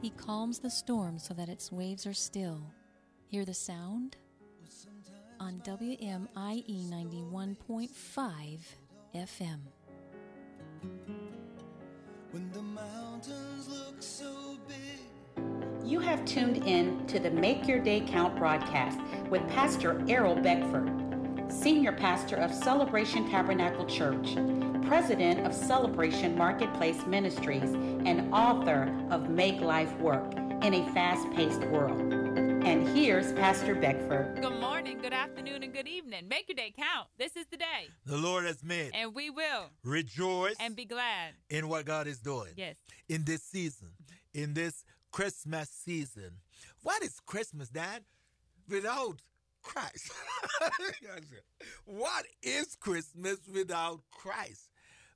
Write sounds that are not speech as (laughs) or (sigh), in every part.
He calms the storm so that its waves are still. Hear the sound? On WMIE 91.5 FM. When the mountains look so big. You have tuned in to the Make Your Day Count broadcast with Pastor Errol Beckford, Senior Pastor of Celebration Tabernacle Church, President of Celebration Marketplace Ministries, and author of Make Life Work in a Fast Paced World. And here's Pastor Beckford. Good morning, good afternoon, and good evening. Make your day count. This is the day, the Lord has made. and we will Rejoice and be glad. in what God is doing. Yes. In this season, in this Christmas season. What is Christmas, Dad? Without Christ. (laughs) what is Christmas without Christ?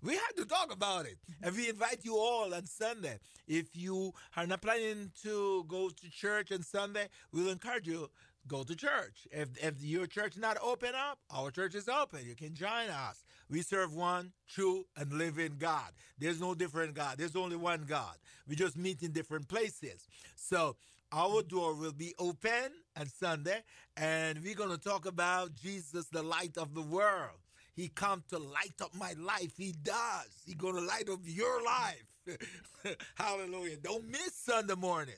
We had to talk about it. And we invite you all on Sunday. If you are not planning to go to church on Sunday, we'll encourage you go to church. If, if your church not open up, our church is open. You can join us. We serve one true and living God. There's no different God. There's only one God. We just meet in different places. So our door will be open on Sunday, and we're going to talk about Jesus, the light of the world. He come to light up my life. He does. He going to light up your life. (laughs) Hallelujah. Don't miss Sunday morning.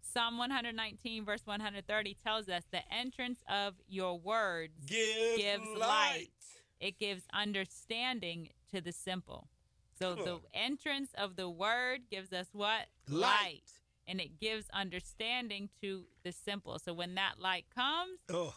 Psalm 119, verse 130 tells us the entrance of your words Give gives light. light. It gives understanding to the simple. So Come the entrance of the word gives us what? Light. And it gives understanding to the simple. So when that light comes, Oh,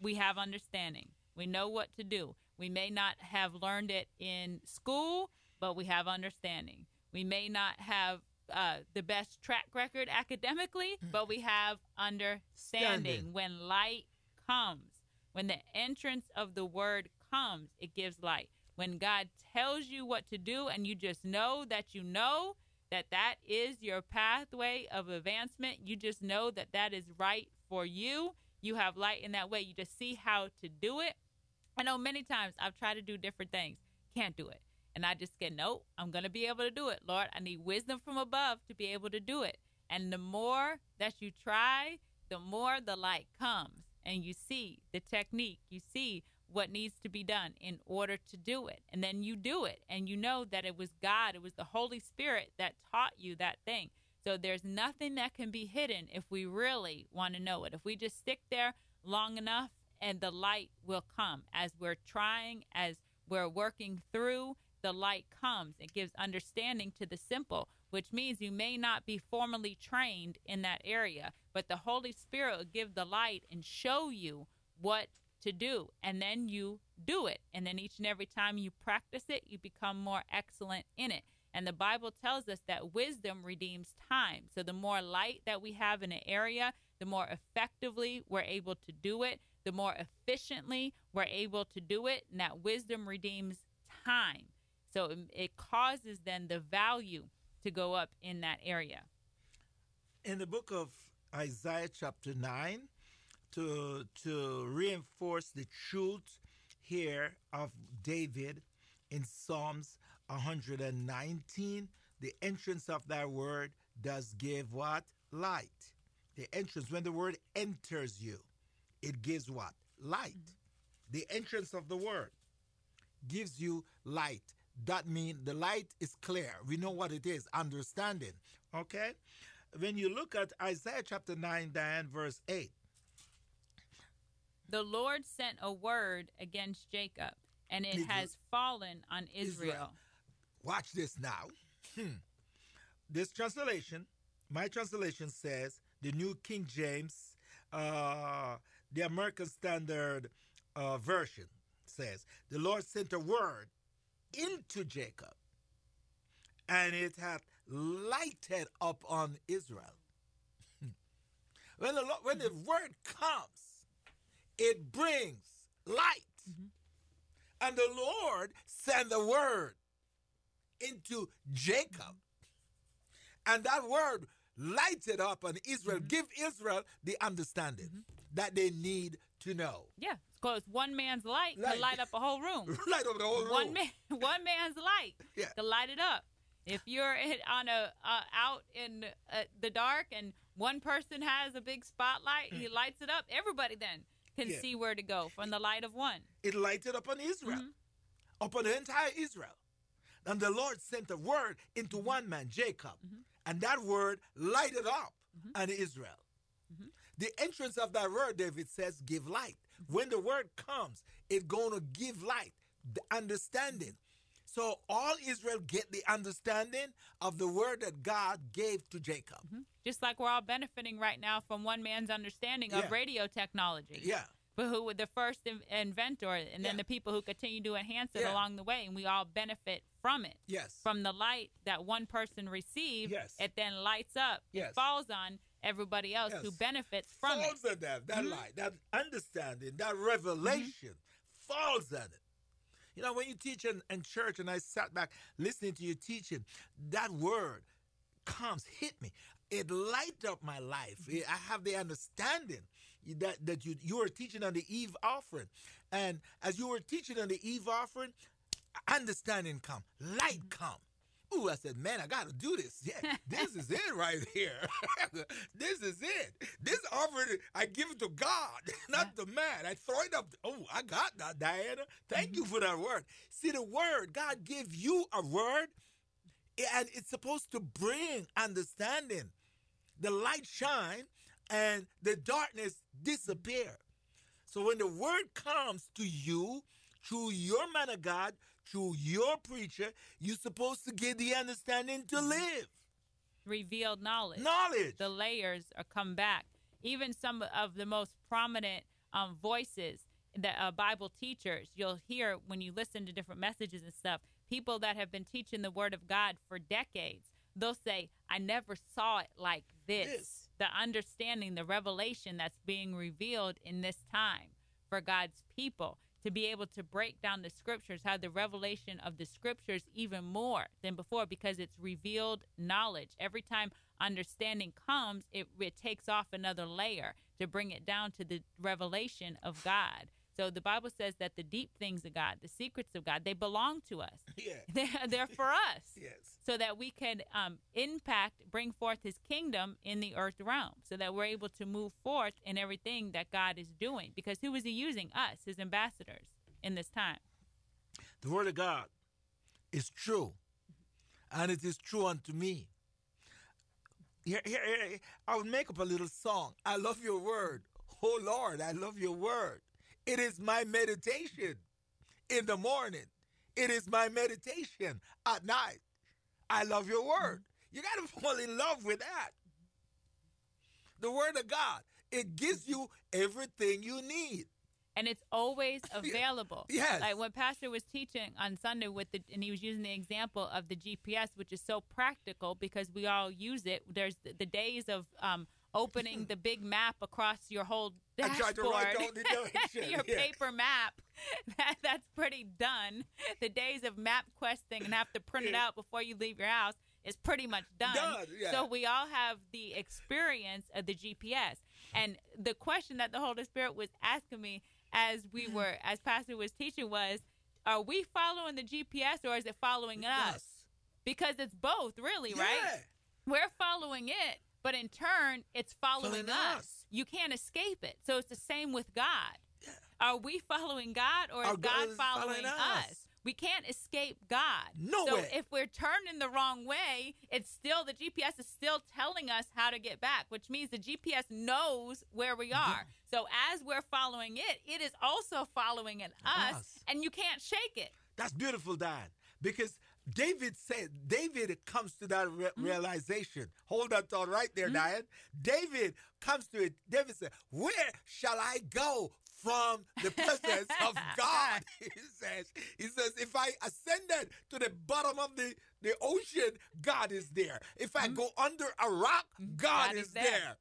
we have understanding. We know what to do. We may not have learned it in school, but we have understanding. We may not have uh, the best track record academically, but we have understanding. Standing. When light comes, when the entrance of the word comes, it gives light. When God tells you what to do and you just know that you know that that is your pathway of advancement, you just know that that is right for you. You have light in that way. You just see how to do it. I know many times I've tried to do different things, can't do it. And I just get, nope, I'm going to be able to do it. Lord, I need wisdom from above to be able to do it. And the more that you try, the more the light comes and you see the technique, you see what needs to be done in order to do it. And then you do it and you know that it was God, it was the Holy Spirit that taught you that thing. So there's nothing that can be hidden if we really want to know it. If we just stick there long enough and the light will come as we're trying, as we're working through, the light comes. It gives understanding to the simple, which means you may not be formally trained in that area, but the Holy Spirit will give the light and show you what to do. And then you do it. And then each and every time you practice it, you become more excellent in it. And the Bible tells us that wisdom redeems time. So the more light that we have in an area, the more effectively we're able to do it, the more efficiently we're able to do it. And that wisdom redeems time. So it, causes then the value to go up in that area. in the book of Isaiah chapter 9 to to reinforce the truth here of David in Psalms 119 the entrance of that word does give what light the entrance when the word enters you it gives what light the entrance of the word gives you light that means the light is clear we know what it is understanding okay when you look at Isaiah chapter 9, Diane, verse 8, The Lord sent a word against Jacob, and it has fallen on Israel. Israel. watch this now. Hmm. This translation, my translation says, the New King James, uh, the American Standard uh, Version says, the Lord sent a word into Jacob, and it hath lighted up on Israel. (laughs) when, the, Lord- when the word comes, it brings light. Mm-hmm. And the Lord sent the word into Jacob. And that word lighted up on Israel, mm-hmm. give Israel the understanding mm-hmm. That they need to know. Yeah, because one man's light Light. can light up a whole room. (laughs) Light up the whole room. One man, (laughs) one man's light Yeah. can light it up. If you're on a uh, out in uh, the dark and one person has a big spotlight, he lights it up. Everybody then can Mm. Yeah. see where to go from the light of one. It lighted up upon Israel, upon the entire Israel. And the Lord sent a word into one man, Jacob, and that word lighted up on Israel. The entrance of that word, David says, give light. When the word comes, it's going to give light, the understanding. So all Israel get the understanding of the word that God gave to Jacob. Mm-hmm. Just like we're all benefiting right now from one man's understanding Yeah. of radio technology. Yeah. But who were the first in- inventor, and then Yeah. the people who continue to enhance it Yeah. along the way, and we all benefit from it. Yes. From the light that one person received, Yes. it then lights up, Yes. falls on everybody else who benefits from it. falls them. That mm-hmm. light, that understanding, that mm-hmm. revelation falls on it. You know, when you teach in, in church and I sat back listening to you teaching, that word comes, hit me. It light up my life. Mm-hmm. I have the understanding that, that you, you were teaching on the Eve offering. And as you were teaching on the Eve offering, understanding come, light come. Ooh, I said, man, I got to do this. (laughs) Yeah, this is it right here. (laughs) this is it. This offering, I give it to God, (laughs) not the man. I throw it up. Oh, I got that, Diana. Thank you mm-hmm. for that word. See, the word, God gave you a word, and it's supposed to bring understanding. The light shine, and the darkness disappear. So when the word comes to you through your man of God, through your preacher, you're supposed to get the understanding to live. Revealed knowledge. Knowledge. the layers are come back. Even some of the most prominent um, voices, the uh, Bible teachers, you'll hear when you listen to different messages and stuff. People that have been teaching the Word of God for decades, they'll say, "I never saw it like this." This. The understanding, the revelation that's being revealed in this time for God's people to be able to break down the scriptures, have the revelation of the scriptures even more than before because it's revealed knowledge. Every time understanding comes, it, it takes off another layer to bring it down to the revelation of God. So the Bible says that the deep things of God, the secrets of God, they belong to us. (laughs) Yeah. (laughs) They're, they're for us Yes. So that we can um, impact, bring forth His kingdom in the earth realm, so that we're able to move forth in everything that God is doing. Because who is He using? Us, His ambassadors, in this time. The word of God is true, and it is true unto me. Here, here, here, I would make up a little song. I love your word. Oh Lord, I love your word. It is my meditation in the morning. It is my meditation at night. I love your word. You got to (laughs) fall in love with that. The word of God, it gives you everything you need. and it's always (laughs) available. Yes. Like when Pastor was teaching on Sunday with the, and he was using the example of the GPS, which is so practical because we all use it. There's the, the days of um, opening the big map across your whole I dashboard, tried to write down the (laughs) your yeah. paper map. (laughs) That, that's pretty done. The days of map questing and have to print it out before you leave your house is pretty much done. Yeah. So we all have the experience of the GPS. And the question that the Holy Spirit was asking me as we mm. were, as Pastor was teaching, was, are we following the GPS or is it following us? Because it's both, really, right? We're following it, but in turn, it's following us. You can't escape it. So it's the same with God. Are we following God or is God, God is following, following us? us. We can't escape God. No so way. if we're turning the wrong way, it's still the GPS is still telling us how to get back, which means the GPS knows where we are. So as we're following it, it is also following in us, Us. and you can't shake it. That's beautiful, Dad. Because David said, David comes to that re- hmm? realization. Hold that thought right there, hmm? Diane. David comes to it. David said, Where shall I go from the presence of (laughs) God? (laughs) he says, He says, if I ascended to the bottom of the, the ocean, God is there. If I hmm? go under a rock, God, God is is there. there.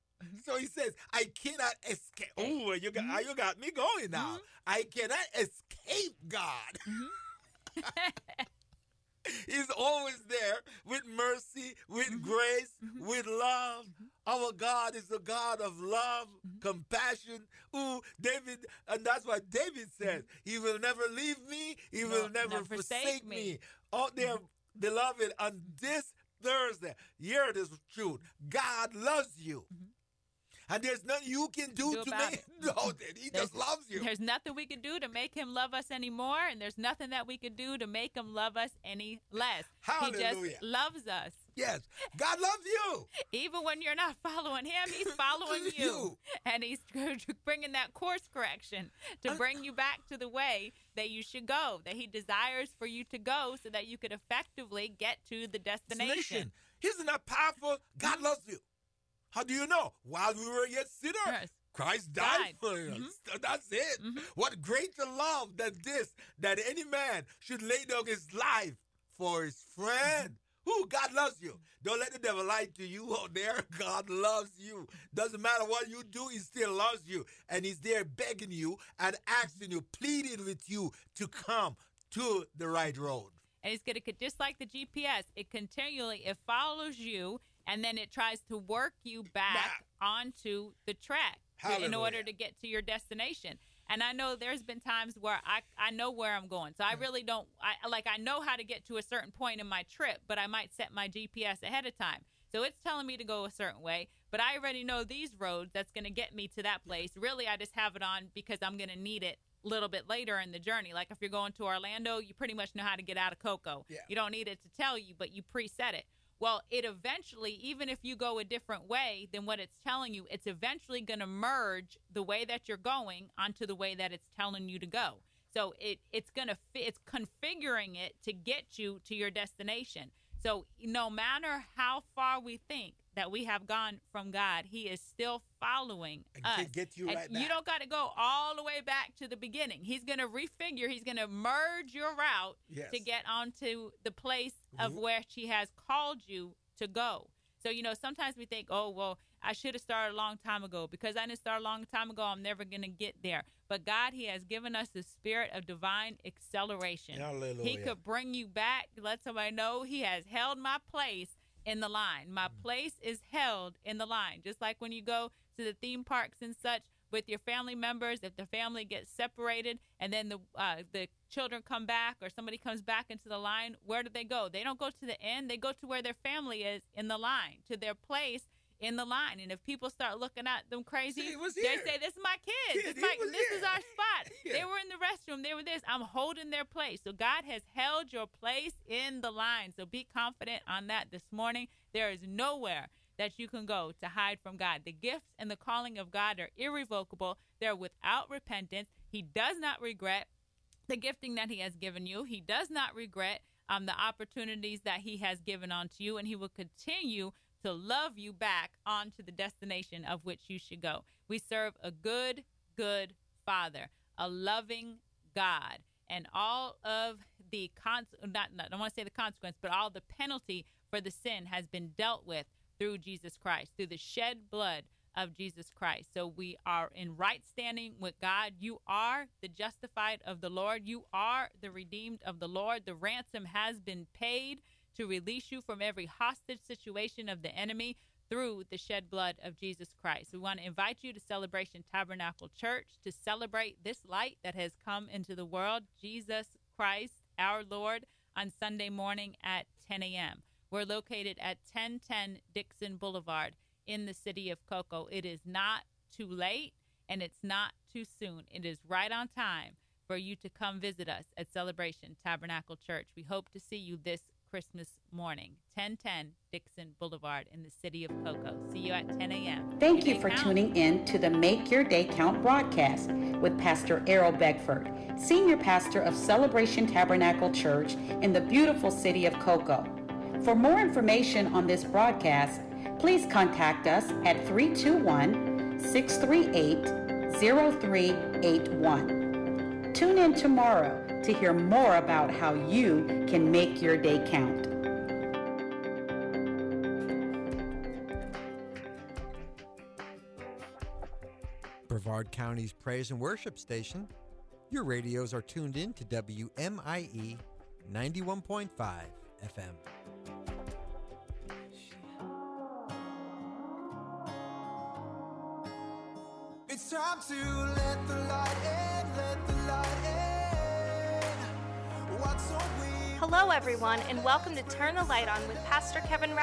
So he says, I cannot escape. Oh, you got, you got me going now. I cannot escape God. (laughs) (laughs) He's always there with mercy, with mm-hmm. grace, mm-hmm. with love. Mm-hmm. Our God is a God of love, compassion. Ooh, David, and that's what David says. He will never leave me. He will No, never never forsake, forsake me. me. Oh, there, beloved, on this Thursday, hear this truth. God loves you. And there's nothing you can do, do to make it. (laughs) no, he there's, just loves you. There's nothing we can do to make him love us anymore, and there's nothing that we can do to make him love us any less. Hallelujah. He just loves us. Yes, God loves you. Even when you're not following Him, He's (laughs) following you. you. And He's (laughs) bringing that course correction to bring you back to the way that you should go, that He desires for you to go so that you could effectively get to the destination. He's not that powerful. God mm. loves you. How do you know? While we were yet sinners, yes. Christ died, died. for us. Mm-hmm. That's it. Mm-hmm. What greater love than this, that any man should lay down his life for his friend. Mm-hmm. Who God loves you. Don't let the devil lie to you (laughs) out there. God loves you. Doesn't matter what you do, he still loves you. And he's there begging you and asking you, pleading with you to come to the right road. And it's going to, just like the GPS, it continually, it follows you and then it tries to work you back onto the track to, in order to get to your destination. And I know there's been times where I, I know where I'm going. So I mm. really don't I like I know how to get to a certain point in my trip, but I might set my GPS ahead of time. So it's telling me to go a certain way, but I already know these roads that's going to get me to that place. Really, I just have it on because I'm going to need it a little bit later in the journey. Like if you're going to Orlando, you pretty much know how to get out of Cocoa. Yeah. You don't need it to tell you, but you preset it. Well, it eventually, even if you go a different way than what it's telling you, it's eventually going to merge the way that you're going onto the way that it's telling you to go. So it it's going to it's configuring it to get you to your destination. So no matter how far we think that we have gone from God, He is still following us. get you right You don't got to go all the way back to the beginning. He's going to refigure. He's going to merge your route yes. to get onto the place of mm-hmm. where He has called you to go. So you know, sometimes we think, oh well, I should have started a long time ago. Because I didn't start a long time ago, I'm never going to get there. But God, He has given us the spirit of divine acceleration. Hallelujah. He could bring you back, let somebody know He has held my place in the line. My mm. place is held in the line. Just like when you go to the theme parks and such with your family members, if the family gets separated and then the uh, the children come back or somebody comes back into the line, where do they go? They don't go to the end. They go to where their family is in the line, to their place in the line. And if people start looking at them crazy, they say, "This is my kids. Kid, this, my, this is our spot." (laughs) yeah. They were in the restroom. They were this. I'm holding their place. So God has held your place in the line. So be confident on that this morning. There is nowhere that you can go to hide from God. The gifts and the calling of God are irrevocable. They're without repentance. He does not regret the gifting that He has given you. He does not regret um, the opportunities that He has given unto you, and He will continue to love you back onto the destination of which you should go. We serve a good, good Father, a loving God, and all of the con not, not I don't want to say the consequence, but all the penalty for the sin has been dealt with through Jesus Christ, through the shed blood of Jesus Christ. So we are in right standing with God. You are the justified of the Lord. You are the redeemed of the Lord. The ransom has been paid to release you from every hostage situation of the enemy through the shed blood of Jesus Christ. We want to invite you to Celebration Tabernacle Church to celebrate this light that has come into the world, Jesus Christ, our Lord, on Sunday morning at 10 a.m. We're located at 1010 Dixon Boulevard in the city of Cocoa. It is not too late and it's not too soon. It is right on time for you to come visit us at Celebration Tabernacle Church. We hope to see you this Christmas morning, 1010 Dixon Boulevard in the city of Cocoa. See you at 10 a.m. Thank you for count. tuning in to the Make Your Day Count broadcast with Pastor Errol Beckford, Senior Pastor of Celebration Tabernacle Church in the beautiful city of Cocoa. For more information on this broadcast, please contact us at 321 638 0381. Tune in tomorrow to hear more about how you can make your day count. Brevard County's praise and worship station. Your radios are tuned in to WMIE 91.5 FM. It's time to let the light Hello, everyone, and welcome to Turn the Light On with Pastor Kevin